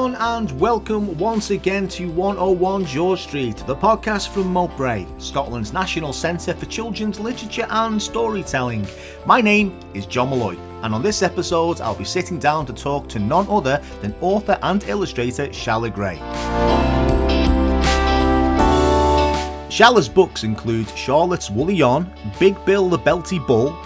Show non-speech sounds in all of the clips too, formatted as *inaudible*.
everyone, and welcome once again to 101 George Street, the podcast from Moat Brae, Scotland's National Centre for Children's Literature and Storytelling. My name is John Malloy, and on this episode, I'll be sitting down to talk to none other than author and illustrator Shalla Gray. Shalla's books include Charlotte's Woolly Yarn, Big Bill the Belty Bull,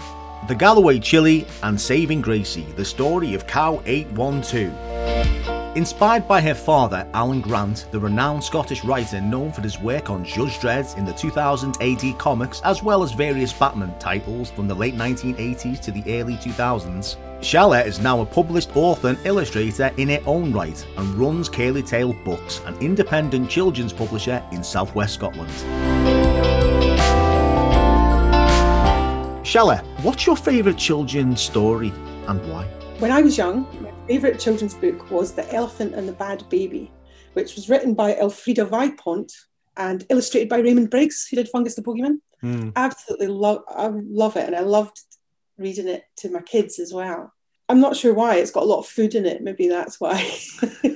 The Galloway Chili, and Saving Gracie, the story of Cow 812. Inspired by her father, Alan Grant, the renowned Scottish writer known for his work on Judge Dredd in the 2000 AD comics, as well as various Batman titles from the late 1980s to the early 2000s, Shalla is now a published author and illustrator in her own right and runs Curly Tail Books, an independent children's publisher in southwest Scotland. Shalla, what's your favourite children's story and why? When I was young, my favourite children's book was The Elephant and the Bad Baby, which was written by Elfrida Vipont and illustrated by Raymond Briggs, who did Fungus the Bogeyman. Mm. Absolutely love, I love it, and I loved reading it to my kids as well. I'm not sure why. It's got a lot of food in it. Maybe that's why. *laughs* *laughs*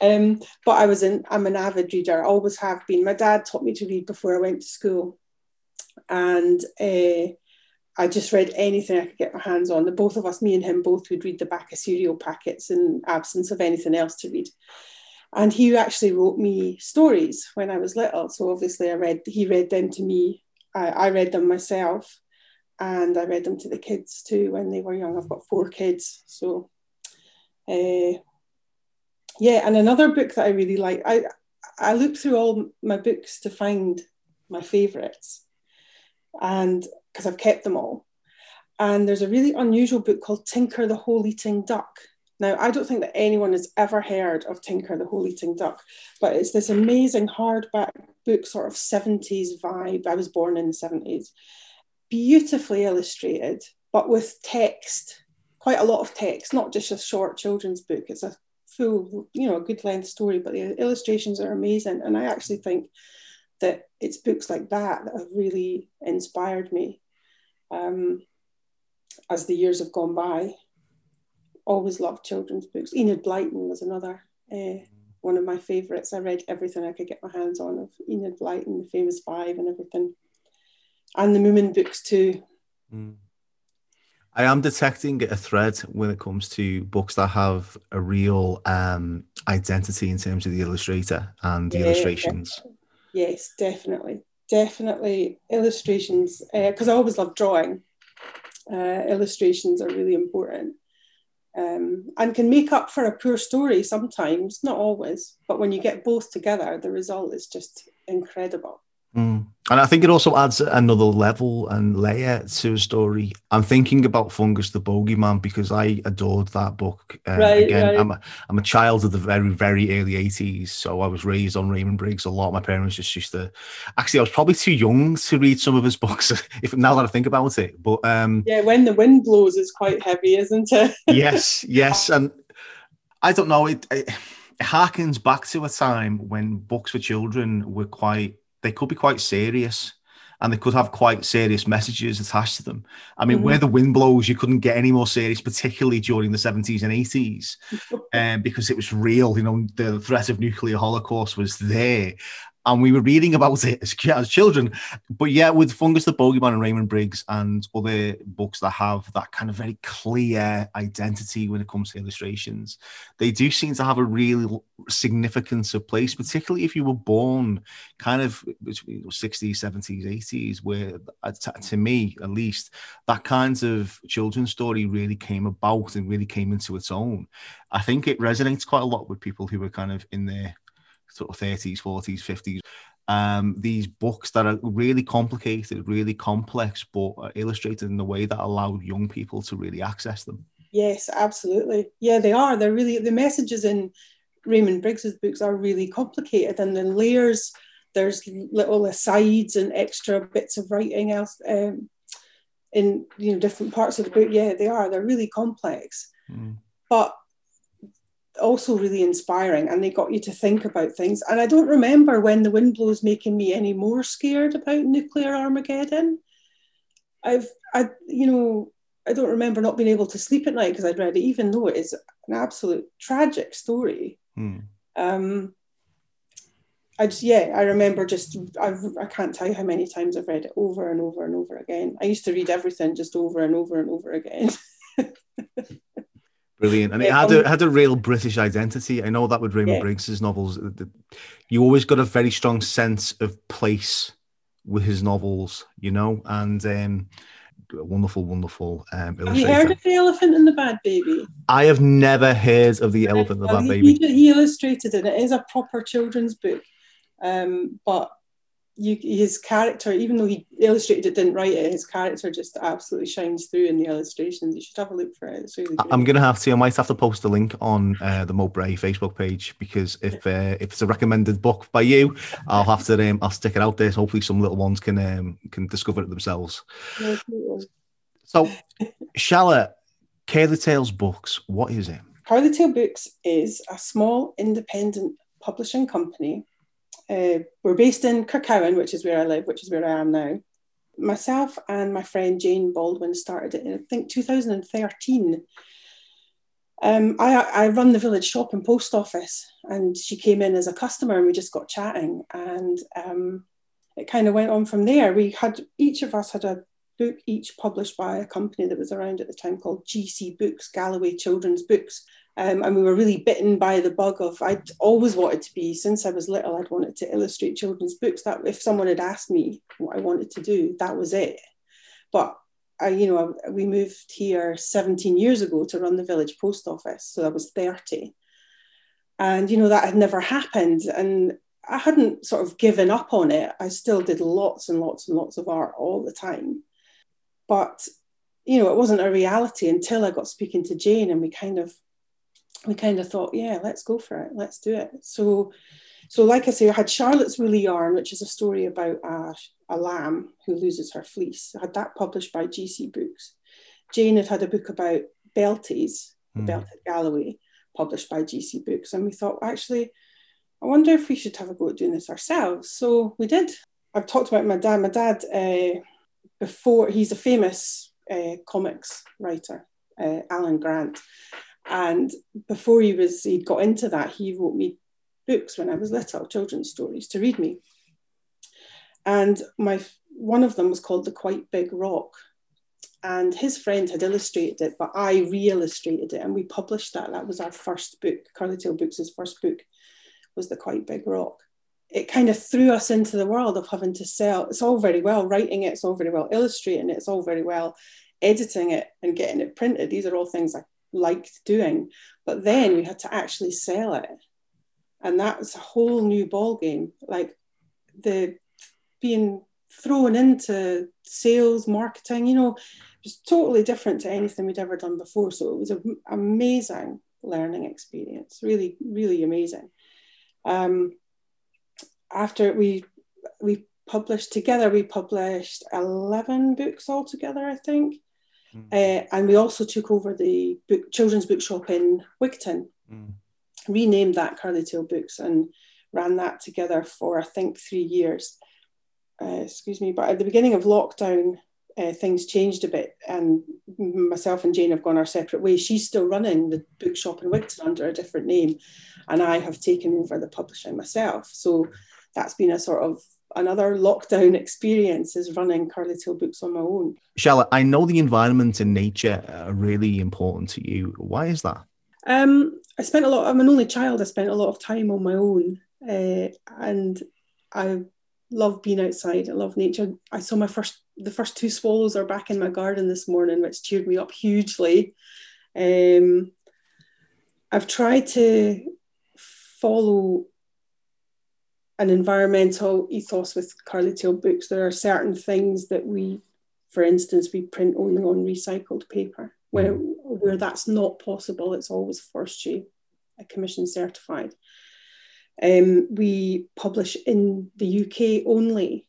um, but I was in. I'm an avid reader. I always have been. My dad taught me to read before I went to school, and uh, I just read anything I could get my hands on. The both of us, me and him, both would read the back of cereal packets in absence of anything else to read. And he actually wrote me stories when I was little. So obviously, I read. He read them to me. I, I read them myself, and I read them to the kids too when they were young. I've got four kids, so uh, yeah. And another book that I really like. I I looked through all my books to find my favourites, and because I've kept them all. And there's a really unusual book called Tinker the Hole Eating Duck. Now, I don't think that anyone has ever heard of Tinker the Hole Eating Duck, but it's this amazing hardback book, sort of 70s vibe. I was born in the 70s. Beautifully illustrated, but with text, quite a lot of text, not just a short children's book. It's a full, you know, a good length story, but the illustrations are amazing. And I actually think that it's books like that that have really inspired me um, as the years have gone by. Always loved children's books. Enid Blyton was another uh, one of my favourites. I read everything I could get my hands on of Enid Blyton, the famous five, and everything, and the Moomin books too. Mm. I am detecting a thread when it comes to books that have a real um, identity in terms of the illustrator and the yeah, illustrations. Yes, definitely definitely illustrations because uh, I always love drawing. Uh, illustrations are really important um, and can make up for a poor story sometimes, not always, but when you get both together, the result is just incredible. Mm. And I think it also adds another level and layer to a story. I'm thinking about Fungus the Bogeyman because I adored that book. Uh, right, again, right. I'm, a, I'm a child of the very, very early 80s. So I was raised on Raymond Briggs a lot. My parents just used to. Actually, I was probably too young to read some of his *laughs* books, if now that I think about it. But um, yeah, When the Wind Blows it's quite heavy, isn't it? *laughs* yes, yes. And I don't know, it, it harkens back to a time when books for children were quite they could be quite serious and they could have quite serious messages attached to them. I mean, mm-hmm. where the wind blows, you couldn't get any more serious, particularly during the 70s and 80s, *laughs* um, because it was real. You know, the threat of nuclear holocaust was there and we were reading about *laughs* it as, as children. But yeah, with Fungus the Bogeyman and Raymond Briggs and other books that have that kind of very clear identity when it comes to illustrations, they do seem to have a real significance of place, particularly if you were born kind of between 60s, 70s, 80s, where uh, to me at least, that kind of children's story really came about and really came into its own. I think it resonates quite a lot with people who were kind of in their sort of 30s, 40s, 50s. Um, these books that are really complicated, really complex, but are illustrated in a way that allowed young people to really access them. Yes, absolutely. Yeah, they are. They're really the messages in Raymond Briggs's books are really complicated, and then layers. There's little asides and extra bits of writing else um, in you know different parts of the book. Yeah, they are. They're really complex, mm. but also really inspiring and they got you to think about things. And I don't remember when the wind blows making me any more scared about nuclear Armageddon. I've, I, you know, I don't remember not being able to sleep at night because I'd read it, even though it is an absolute tragic story. Hmm. Um, I just, yeah, I remember just, I've, I can't tell you how many times I've read it over and over and over again. I used to read everything just over and over and over again. *laughs* Brilliant, and it had um, a had a real British identity. I know that with Raymond Yeah. Briggs's novels, you always got a very strong sense of place with his novels, you know, and um, wonderful, wonderful um, Have you heard of The Elephant and the Bad Baby? I have never heard of the Elephant and the Bad he, Baby. He, he illustrated it. It is a proper children's book, um, but you, his character, even though he illustrated it, didn't write it, his character just absolutely shines through in the illustrations. You should have a look for it. It's really. I'm gonna have to. I might have to post a link on uh, the Moat Brae Facebook page because if uh, if it's a recommended book by you, I'll have to. Um, I'll stick it out there. So hopefully, some little ones can um, can discover it themselves. So, Shalla, Curly Tail Books. What is it? Curly Tail Books is a small independent publishing company. Uh, we're based in Kirkcowan, which is where I live, which is where I am now. Myself and my friend Jane Baldwin started it in, I think, 2013. Um, I, I run the village shop and post office, and she came in as a customer, and we just got chatting, and um, it kind of went on from there. We had each of us had a book each published by a company that was around at the time called GC Books, Galloway Children's Books. Um, and we were really bitten by the bug of I'd always wanted to be since I was little. I'd wanted to illustrate children's books. That if someone had asked me what I wanted to do, that was it. But I, you know, we moved here 17 years ago to run the village post office, so I was 30, and you know that had never happened, and I hadn't sort of given up on it. I still did lots and lots and lots of art all the time, but you know, it wasn't a reality until I got speaking to Jane, and we kind of we kind of thought, yeah, let's go for it, let's do it. So, so like I say, I had Charlotte's Woolly Yarn, which is a story about a, a lamb who loses her fleece. I had that published by GC Books. Jane had had a book about Belties, Hmm. Belted Galloway, published by GC Books, and we thought, actually, I wonder if we should have a go at doing this ourselves. So we did. I've talked about my dad. My dad, uh, before he's a famous uh, comics writer, uh, Alan Grant, and before he was he got into that, he wrote me books when I was little, children's stories to read me. And my one of them was called The Quite Big Rock. And his friend had illustrated it, but I re-illustrated it and we published that. That was our first book. Curly Tail Books' first book was The Quite Big Rock. It kind of threw us into the world of having to sell. It's all very well writing it, it's all very well illustrating it, it's all very well editing it and getting it printed. These are all things I liked doing. But then we had to actually sell it. And that was a whole new ball game. Like the being thrown into sales, marketing, you know, it was totally different to anything we'd ever done before. So it was an amazing learning experience, really, really amazing. Um, after we we published together, we published 11 books altogether, I think. Uh, and we also took over the book, children's bookshop in Wigtown, Mm. renamed that Curly Tail Books, and ran that together for I think three years. Uh, excuse me, but at the beginning of lockdown, uh, things changed a bit, and myself and Jane have gone our separate ways. She's still running the bookshop in Wigtown under a different name, and I have taken over the publishing myself. So that's been a sort of another lockdown experience is running Curly Tail Books on my own. Shalla, I know the environment and nature are really important to you. Why is that? Um, I spent a lot. I'm an only child. I spent a lot of time on my own, uh, and I love being outside. I love nature. I saw my first. The first two swallows are back in my garden this morning, which cheered me up hugely. Um, I've tried to follow an environmental ethos with Curly books. There are certain things that we, for instance, we print only on recycled paper. Where, mm. where that's not possible, it's always forestry commission certified. Um, we publish in the UK only.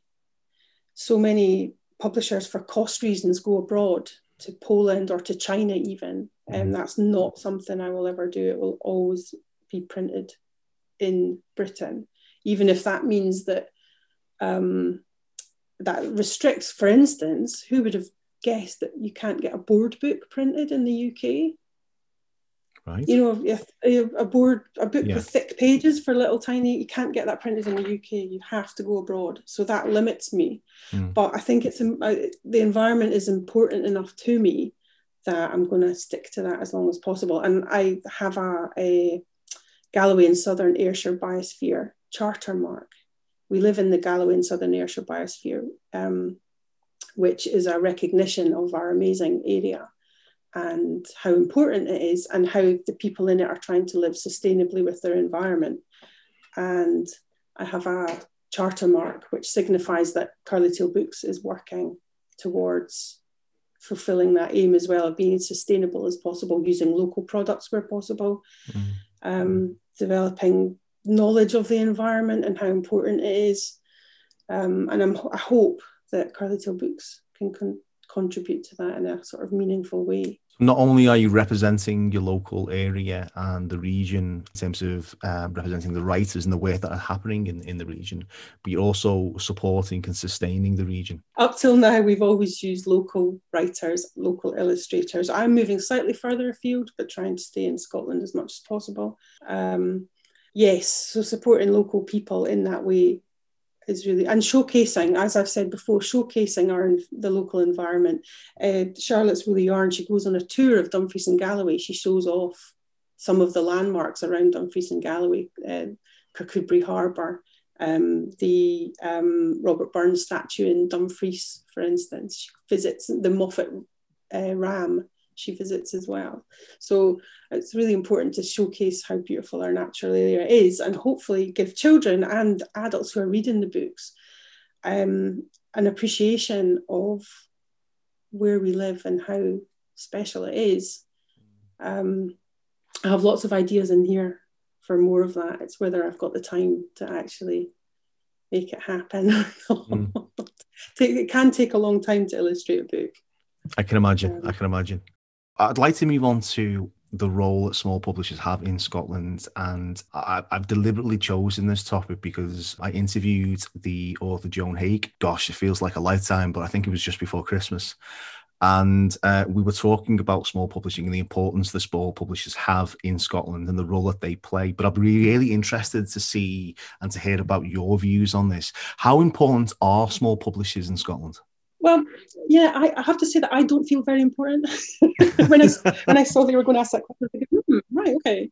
So many publishers, for cost reasons, go abroad to Poland or to China, even. And that's not something I will ever do. It will always be printed in Britain, even if that means that um, that restricts, for instance, who would have guessed that you can't get a board book printed in the UK. Right. You know, if a board, a book Yeah. with thick pages for little tiny, you can't get that printed in the UK. You have to go abroad. So that limits me. Mm. But I think it's um, the environment is important enough to me that I'm going to stick to that as long as possible. And I have a, a Galloway and Southern Ayrshire Biosphere charter mark. We live in the Galloway and Southern Ayrshire Biosphere, um, which is a recognition of our amazing area and how important it is and how the people in it are trying to live sustainably with their environment. And I have a charter mark which signifies that Curly Tail Books is working towards fulfilling that aim as well of being as sustainable as possible, using local products where possible, Mm. um, developing knowledge of the environment and how important it is. Um, and I'm, I hope that Curly Tail Books can con- contribute to that in a sort of meaningful way. Not only are you representing your local area and the region in terms of um, representing the writers and the work that are happening in, in the region, but you're also supporting and sustaining the region. Up till now, we've always used local writers, local illustrators. I'm moving slightly further afield, but trying to stay in Scotland as much as possible. Um, yes, so supporting local people in that way is really and showcasing, as I've said before, showcasing our the local environment. Uh, Charlotte's Woolly Yarn. She goes on a tour of Dumfries and Galloway. She shows off some of the landmarks around Dumfries and Galloway, uh, Kirkcudbright Harbour, um, the um, Robert Burns statue in Dumfries, for instance. She visits the Moffat uh, Ram. She visits as well. So it's really important to showcase how beautiful our natural area is, and hopefully give children and adults who are reading the books um, an appreciation of where we live and how special it is. Um, I have lots of ideas in here for more of that. It's whether I've got the time to actually make it happen. *laughs* Mm. it can take a long time to illustrate a book. I can imagine. Um, I can imagine. I'd like to move on to the role that small publishers have in Scotland. And I, I've deliberately chosen this topic because I interviewed the author Joan Haig. Gosh, it feels like a lifetime, but I think it was just before Christmas. And uh, we were talking about small publishing and the importance the small publishers have in Scotland and the role that they play. But I'd be really interested to see and to hear about your views on this. How important are small publishers in Scotland? Well, yeah, I, I have to say that I don't feel very important. *laughs* when I when I saw they were going to ask that question, I thinking, hmm, right, okay.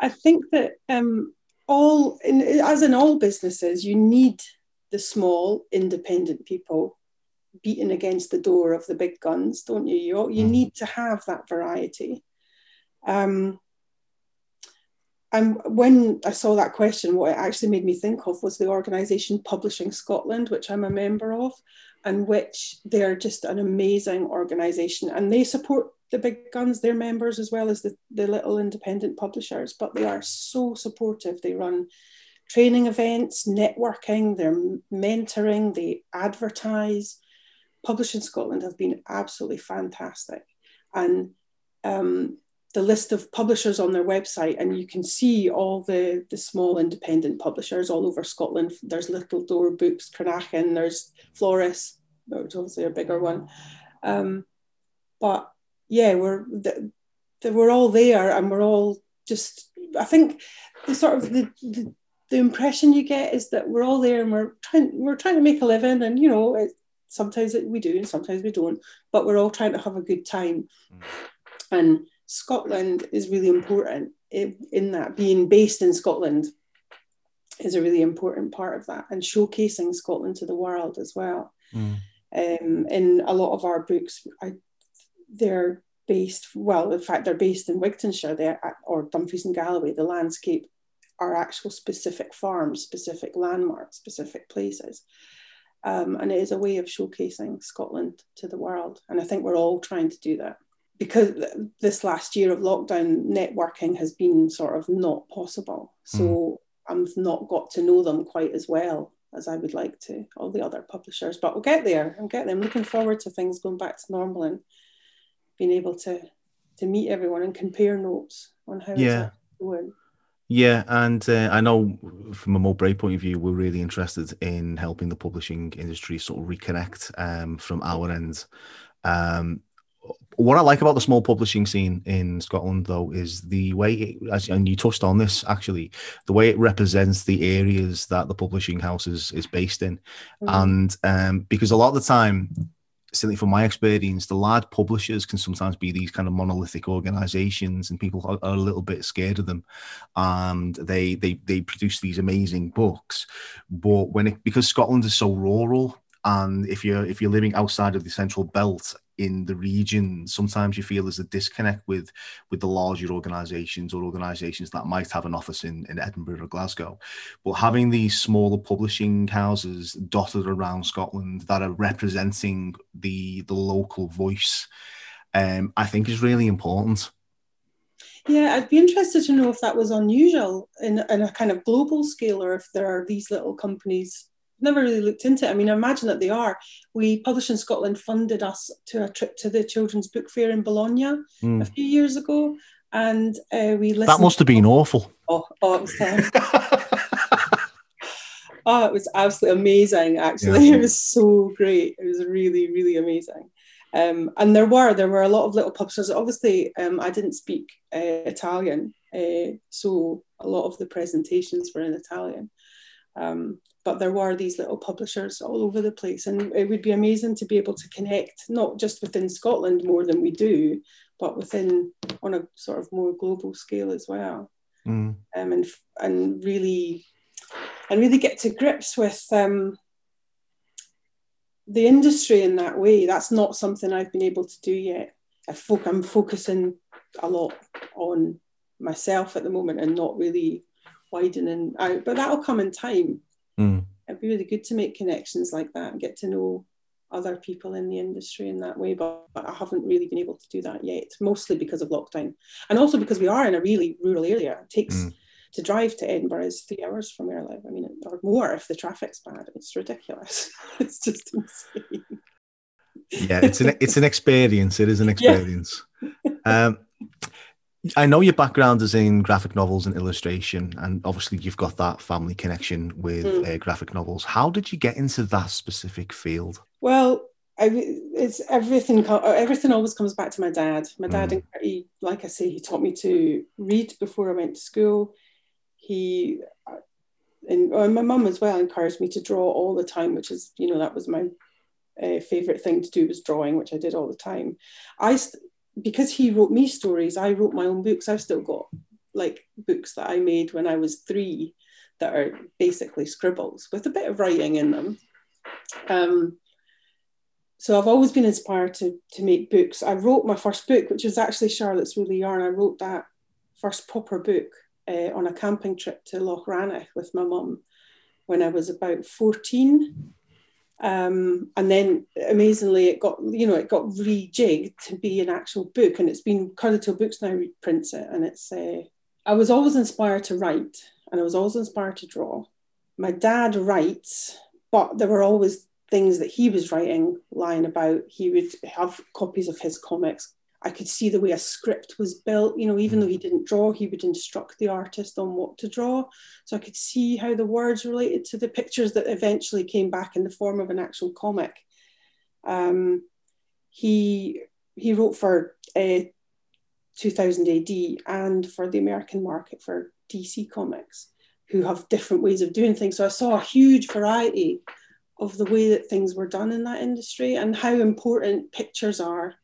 I think that um, all, in, as in all businesses, you need the small, independent people beating against the door of the big guns, don't you? You, you Mm. need to have that variety. Um, and when I saw that question, what it actually made me think of was the organisation Publishing Scotland, which I'm a member of, and which they're just an amazing organisation. And they support the big guns, their members, as well as the, the little independent publishers, but they are so supportive. They run training events, networking, they're mentoring, they advertise. Publishing Scotland have been absolutely fantastic. And um, the list of publishers on their website, and you can see all the, the small independent publishers all over Scotland. There's Little Door Books, Cranachan, there's Floris, which is obviously a bigger one. Um, but yeah, we're the, the, we're all there, and we're all just. I think the sort of the, the the impression you get is that we're all there and we're trying we're trying to make a living, and you know, it, sometimes it, we do and sometimes we don't, but we're all trying to have a good time, Mm. and Scotland is really important in, in that being based in Scotland is a really important part of that and showcasing Scotland to the world as well. Mm. Um, in a lot of our books, I, they're based, well, in fact, they're based in Wigtownshire they're, or Dumfries and Galloway. The landscape are actual specific farms, specific landmarks, specific places. Um, and it is a way of showcasing Scotland to the world. And I think we're all trying to do that because this last year of lockdown, networking has been sort of not possible. So I've not got to know them quite as well as I would like to, all the other publishers. But we'll get there. I'm getting I'm looking forward to things going back to normal and being able to to meet everyone and compare notes on how Yeah. it's going. Yeah, and uh, I know from a Moat Brae point of view, we're really interested in helping the publishing industry sort of reconnect um, from our end. Um, what I like about the small publishing scene in Scotland, though, is the way, it, as, and you touched on this actually, the way it represents the areas that the publishing house is, is based in. Mm-hmm. And um, because a lot of the time, certainly from my experience, the large publishers can sometimes be these kind of monolithic organizations, and people are, are, a little bit scared of them. And they they they produce these amazing books, but when it because Scotland is so rural, and if you're if you're living outside of the central belt in the region sometimes you feel there's a disconnect with with the larger organizations or organizations that might have an office in, in edinburgh or glasgow. But having these smaller publishing houses dotted around scotland that are representing the the local voice um, i think is really important. Yeah, I'd be interested to know if that was unusual in, in a kind of global scale or if there are these little companies never really looked into it. I mean, I imagine that they are. We Publishing Scotland funded us to a trip to the Children's Book Fair in Bologna mm. a few years ago, and uh, we listened. That must have been awful. Oh, oh, it was terrible. *laughs* oh, it was absolutely amazing. Actually, yeah. it was so great. It was really, really amazing. Um, and there were there were a lot of little publishers. Obviously, um, I didn't speak uh, Italian, uh, so a lot of the presentations were in Italian. Um, but there were these little publishers all over the place and it would be amazing to be able to connect not just within scotland more than we do but within on a sort of more global scale as well. Mm. um, and and really and really get to grips with um, the industry in that way. That's not something i've been able to do yet. I fo- i'm focusing a lot on myself at the moment and not really widening out but that'll come in time Mm. It'd be really good to make connections like that and get to know other people in the industry in that way, but, but I haven't really been able to do that yet, mostly because of lockdown. And also because we are in a really rural area. It takes mm. to drive to Edinburgh is three hours from where I live. I mean, or more if the traffic's bad. It's ridiculous. *laughs* it's just insane. Yeah, it's an it's an experience. It is an *laughs* experience. Yeah. um, I know your background is in graphic novels and illustration, and obviously you've got that family connection with mm. uh, graphic novels. How did you get into that specific field? Well, I, it's everything. Everything always comes back to my dad. My dad, mm. he, like I say, he taught me to read before I went to school. He and, and my mum as well encouraged me to draw all the time, which is, you know, that was my uh, favorite thing to do was drawing, which I did all the time. I because he wrote me stories, I wrote my own books. I've still got like books that I made when I was three that are basically scribbles with a bit of writing in them. Um, so I've always been inspired to, to make books. I wrote my first book, which was actually Charlotte's Woolly Yarn. I wrote that first proper book uh, on a camping trip to Loch Rannoch with my mum when I was about 14. Um, and then amazingly, it got you know it got rejigged to be an actual book, and it's been Curly Tail Books now reprints it, and it's. Uh, I was always inspired to write, and I was always inspired to draw. My dad writes, but there were always things that he was writing lying about. He would have copies of his comics I could see the way a script was built. You know, even though he didn't draw, he would instruct the artist on what to draw. So I could see how the words related to the pictures that eventually came back in the form of an actual comic. Um, he he wrote for uh, 2000 AD and for the American market for DC Comics, who have different ways of doing things. So I saw a huge variety of the way that things were done in that industry and how important pictures are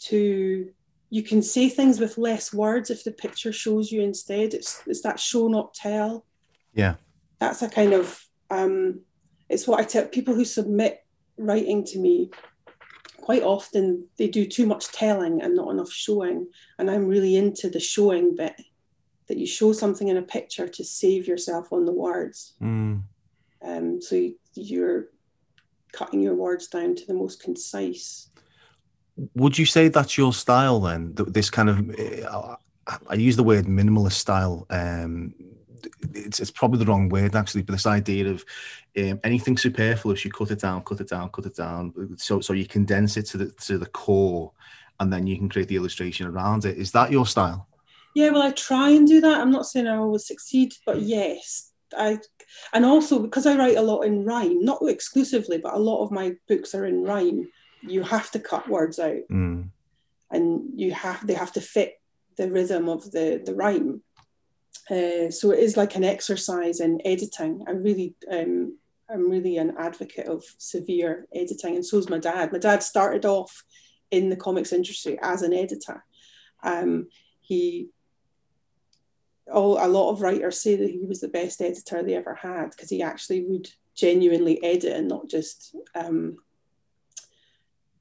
to you can say things with less words if the picture shows you instead. It's it's that show not tell. Yeah. That's a kind of um it's what I tell people who submit writing to me quite often they do too much telling and not enough showing. And I'm really into the showing bit that you show something in a picture to save yourself on the words. Mm. Um, so you, you're cutting your words down to the most concise would you say that's your style then? This kind of, uh, I use the word minimalist style. Um, it's, it's probably the wrong word actually, but this idea of um, anything superfluous, you cut it down, cut it down, cut it down. So, so you condense it to the to the core, and then you can create the illustration around it. Is that your style? Yeah, well, I try and do that. I'm not saying I always succeed, but yes, I and also because I write a lot in rhyme, not exclusively, but a lot of my books are in rhyme. You have to cut words out, Mm. and you have they have to fit the rhythm of the the rhyme. Uh, so it is like an exercise in editing. I really, um, I'm really an advocate of severe editing, and so is my dad. My dad started off in the comics industry as an editor. Um, he, all a lot of writers say that he was the best editor they ever had because he actually would genuinely edit and not just um,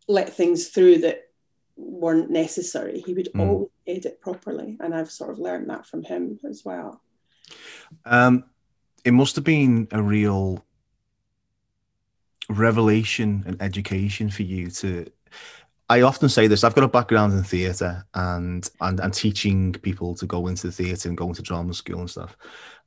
let things through that weren't necessary. He would Mm. always edit properly, and I've sort of learned that from him as well. Um, it must have been a real revelation and education for you to. I often say this. I've got a background in theatre and and and teaching people to go into the theatre and go into drama school and stuff.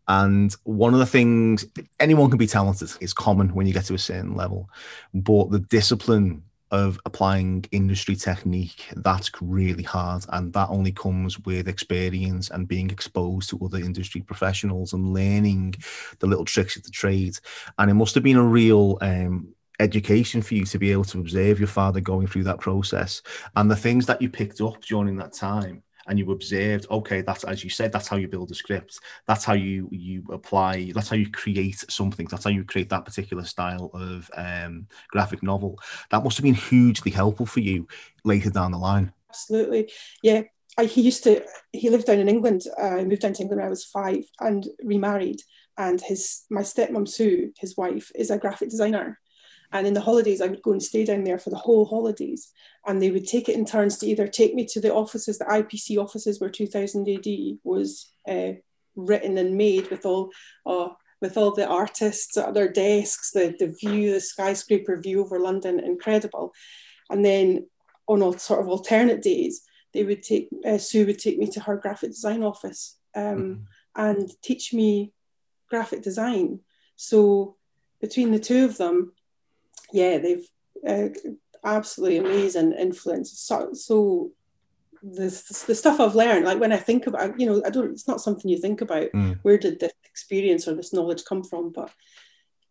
And one of the things anyone can be talented. It's common when you get to a certain level, but the discipline of applying industry technique that's really hard and that only comes with experience and being exposed to other industry professionals and learning the little tricks of the trade. And it must have been a real um, education for you to be able to observe your father going through that process. And the things that you picked up during that time and you observed okay that's as you said that's how you build a script that's how you you apply that's how you create something that's how you create that particular style of um, graphic novel that must have been hugely helpful for you later down the line Absolutely, yeah. I, he used to. He lived down in England. Uh, moved down to England when I was five and remarried. And his my stepmom Sue, his wife, is a graphic designer. And in the holidays, I would go and stay down there for the whole holidays. And they would take it in turns to either take me to the offices, the IPC offices where 2000 AD was uh, written and made with all uh, with all the artists at their desks, the, the view, the skyscraper view over London, incredible. And then on all sort of alternate days, they would take uh, Sue would take me to her graphic design office um, and teach me graphic design. So between the two of them, yeah, they've uh, absolutely amazing influence. So, so the, the stuff I've learned, like when I think about, you know, I don't, it's not something you think about. Mm. Where did this experience or this knowledge come from? But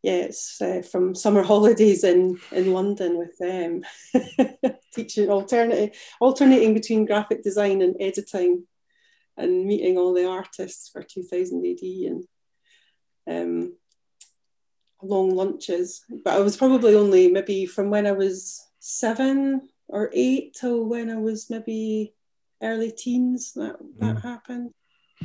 yeah, it's uh, from summer *laughs* holidays in, in London with them, *laughs* teaching alternative, alternating between graphic design and editing and meeting all the artists for 2000 AD and um, long lunches. But I was probably only maybe from when I was seven or eight till when I was maybe early teens that that Mm. happened.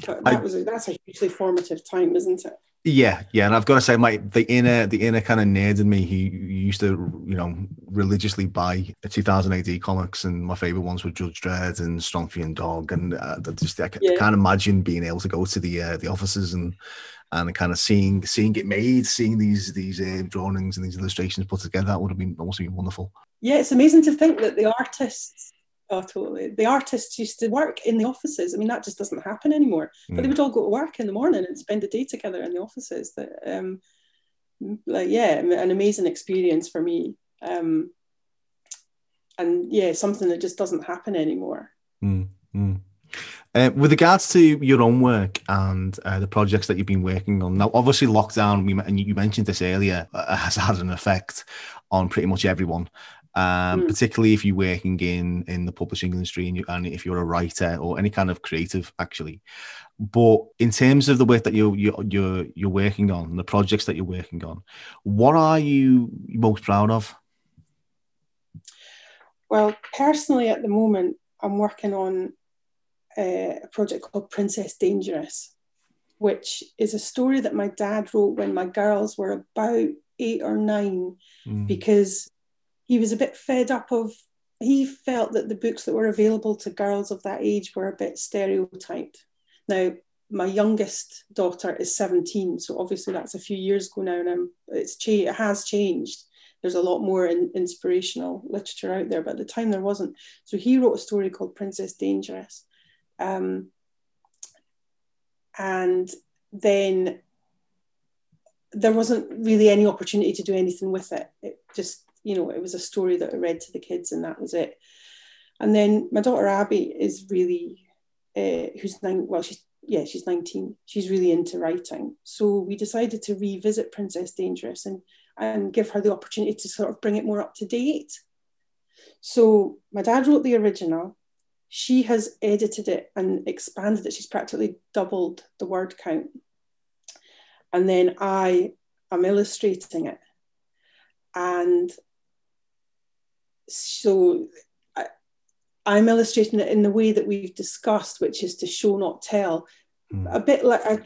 But I- that was a, that's a hugely formative time, isn't it? Yeah, yeah, and I've got to say, my the inner the inner kind of nerd in me, he used to, you know, religiously buy the 2000 AD comics, and my favorite ones were Judge Dredd and Strontium Dog, and uh, I just I, Yeah. can't imagine being able to go to the uh, the offices and and kind of seeing seeing it made, seeing these these uh, drawings and these illustrations put together. That would have been almost been wonderful. Yeah, it's amazing to think that the artists, oh, totally, the artists used to work in the offices. I mean, that just doesn't happen anymore. But they Mm. would all go to work in the morning and spend the day together in the offices. That, um, like, yeah, an amazing experience for me. Um, and yeah, something that just doesn't happen anymore. Mm, mm. Uh, with regards to your own work and uh, the projects that you've been working on, now obviously lockdown, we, and you mentioned this earlier, uh, *laughs* has had an effect on pretty much everyone. Um, Mm. particularly if you're working in in the publishing industry and, you, and if you're a writer or any kind of creative, actually. But in terms of the work that you're you're you're, you're working on, the projects that you're working on, what are you most proud of? Well, personally, at the moment, I'm working on uh, a project called Princess Dangerous, which is a story that my dad wrote when my girls were about eight or nine, Mm, because he was a bit fed up of. He felt that the books that were available to girls of that age were a bit stereotyped. Now, my youngest daughter is 17, so obviously that's a few years ago now, and I'm, it's cha- it has changed. There's a lot more in, inspirational literature out there, but at the time there wasn't. So he wrote a story called Princess Dangerous, um, and then there wasn't really any opportunity to do anything with it. It just, you know, it was a story that I read to the kids, and that was it. And then my daughter Abby is really, uh, who's nine, well, she's yeah, she's 19. She's really into writing. So we decided to revisit Princess Dangerous and and give her the opportunity to sort of bring it more up to date. So my dad wrote the original. She has edited it and expanded it. She's practically doubled the word count. And then I am illustrating it. And so I, am illustrating it in the way that we've discussed, which is to show, not tell. Mm. A bit like, I,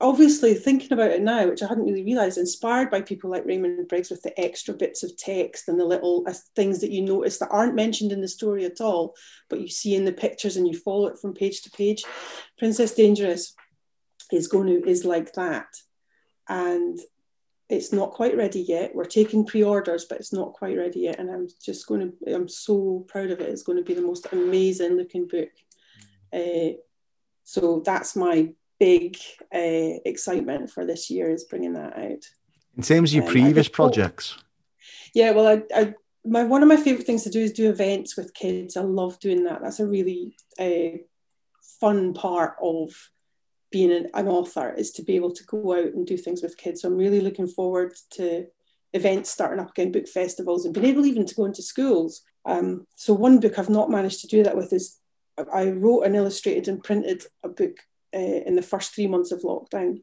obviously, thinking about it now, which I hadn't really realised, inspired by people like Raymond Briggs with the extra bits of text and the little uh, things that you notice that aren't mentioned in the story at all, but you see in the pictures and you follow it from page to page. Princess Dangerous is going to is like that, and it's not quite ready yet. We're taking pre-orders, but it's not quite ready yet. And I'm just going to, I'm so proud of it. It's going to be the most amazing looking book. Uh, so that's my big uh, excitement for this year is bringing that out. In terms of your um, previous projects. Yeah, well, I, I, my one of my favorite things to do is do events with kids. I love doing that. That's a really uh, fun part of being an, an, author is to be able to go out and do things with kids. So I'm really looking forward to events starting up again, book festivals, and being able even to go into schools. Um, so one book I've not managed to do that with is I wrote and illustrated and printed a book uh, in the first three months of lockdown.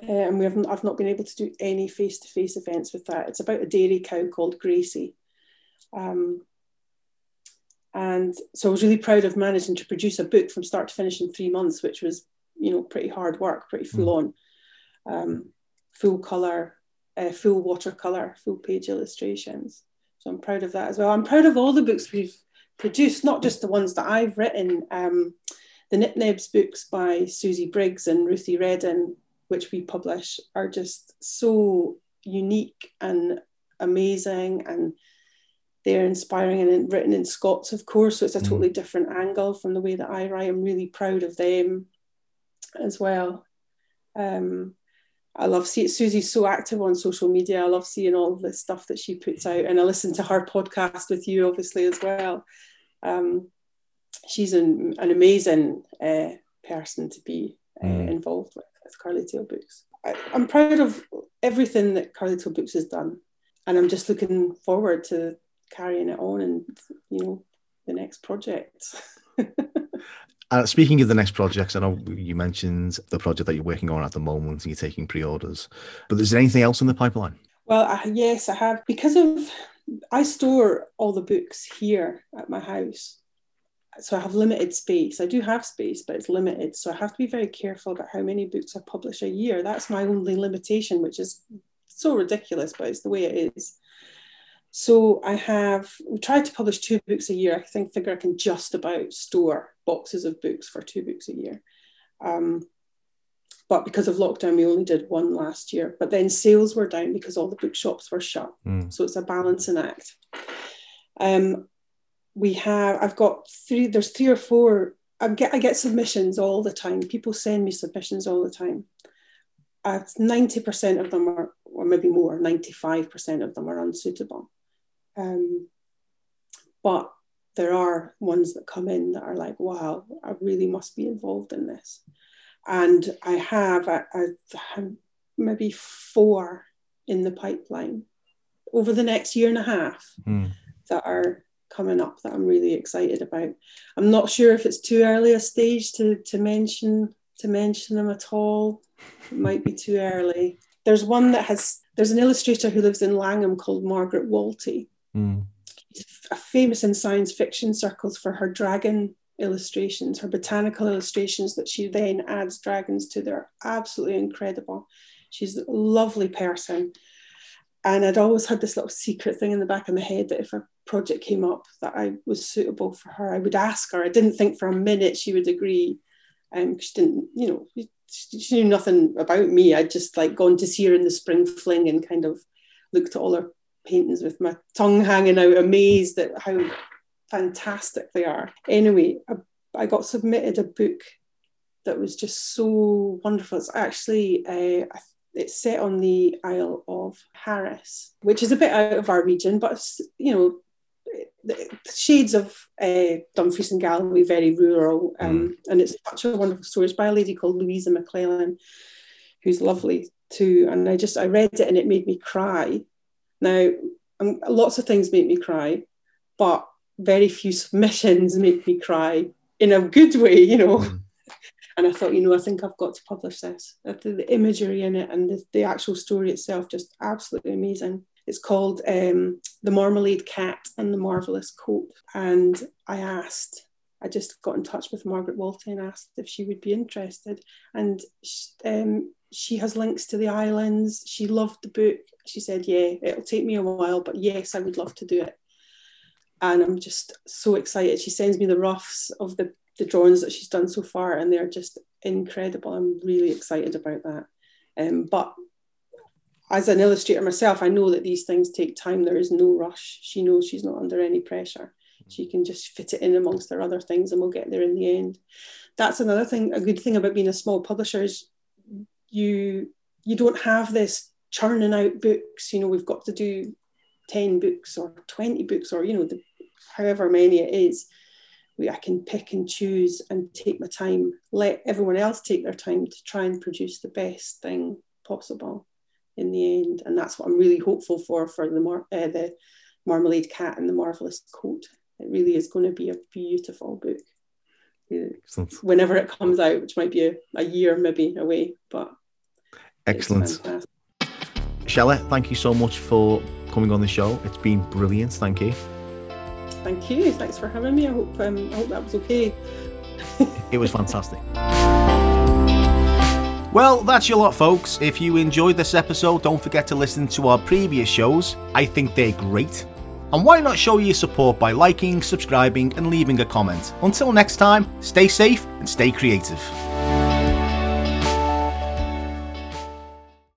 Uh, and we haven't, I've not been able to do any face-to-face events with that. It's about a dairy cow called Gracie. Um, and so I was really proud of managing to produce a book from start to finish in three months, which was you know pretty hard work, pretty full on, um, full color, uh, full watercolor, full page illustrations. So I'm proud of that as well. I'm proud of all the books we've produced, not just the ones that I've written. Um, the Nip Nebs books by Susie Briggs and Ruthie Redden, which we publish, are just so unique and amazing and they're inspiring and written in Scots, of course. So it's a mm. totally different angle from the way that I write. I'm really proud of them as well. Um, I love seeing Susie's so active on social media. I love seeing all the stuff that she puts out, and I listen to her podcast with you, obviously, as well. Um, she's an, an amazing uh, person to be uh, mm. involved with, with Curly Tail Books. I, I'm proud of everything that Curly Tail Books has done, and I'm just looking forward to carrying it on and you know the next project. *laughs* Uh, speaking of the next projects, I know you mentioned the project that you're working on at the moment and you're taking pre-orders, but is there anything else in the pipeline? Well, yes, I have. Because of, I store all the books here at my house. So I have limited space. I do have space, but it's limited. So I have to be very careful about how many books I publish a year. That's my only limitation, which is so ridiculous, but it's the way it is. So I have we tried to publish two books a year. I think figure I can just about store boxes of books for two books a year. Um, but because of lockdown, we only did one last year. But then sales were down because all the bookshops were shut. Mm. So it's a balancing act. Um, we have I've got three. There's three or four. I get I get submissions all the time. People send me submissions all the time. Ninety percent of them are, or maybe more. Ninety five percent of them are unsuitable. Um, but there are ones that come in that are like, wow, I really must be involved in this. And I have, I, I have maybe four in the pipeline over the next year and a half mm. that are coming up that I'm really excited about. I'm not sure if it's too early a stage to, to mention to mention them at all. It might be too early. There's one that has there's an illustrator who lives in Langholm called Margaret Walty, Mm. Famous in science fiction circles for her dragon illustrations, her botanical illustrations that she then adds dragons to. They're absolutely incredible. She's a lovely person. And I'd always had this little secret thing in the back of my head that if a project came up that I was suitable for her, I would ask her. I didn't think for a minute she would agree. Um, she didn't, you know, she, she knew nothing about me. I'd just like gone to see her in the spring fling and kind of looked at all her paintings with my tongue hanging out, amazed at how fantastic they are. Anyway, I, I got submitted a book that was just so wonderful. It's actually uh, it's set on the Isle of Harris, which is a bit out of our region, but you know, the shades of uh, Dumfries and Galloway, very rural, um, mm. and it's such a wonderful story. It's by a lady called Louisa McClellan, who's lovely too. And I just I read it and it made me cry now, um, lots of things make me cry, but very few submissions *laughs* make me cry in a good way, you know. Mm. *laughs* And I thought, you know, I think I've got to publish this. The, the imagery in it and the, the, actual story itself, just absolutely amazing. It's called um, The Marmalade Cat and the Marvelous Coat. And I asked, I just got in touch with Margaret Walty and asked if she would be interested. And um, she has links to the islands. She loved the book. She said, Yeah, it'll take me a while, but yes, I would love to do it. And I'm just so excited. She sends me the roughs of the the drawings that she's done so far, and they're just incredible. I'm really excited about that. Um, but as an illustrator myself, I know that these things take time. There is no rush. She knows she's not under any pressure. She can just fit it in amongst her other things, and we'll get there in the end. That's another thing. A good thing about being a small publisher is you you don't have this churning out books. You know, we've got to do ten books or twenty books or you know the, however many it is we, I can pick and choose and take my time, let everyone else take their time to try and produce the best thing possible in the end. And that's what I'm really hopeful for for the, mar- uh, the Marmalade Cat and the Marvelous Coat. It really is going to be a beautiful book. Excellent. Whenever it comes out, which might be a, a year maybe away, but excellent. Shelley, thank you so much for coming on the show. It's been brilliant. Thank you. Thank you. Thanks for having me. I hope um, I hope that was okay. *laughs* it was fantastic. Well, that's your lot, folks. If you enjoyed this episode, don't forget to listen to our previous shows. I think they're great. And why not show your support by liking, subscribing, and leaving a comment? Until next time, stay safe and stay creative.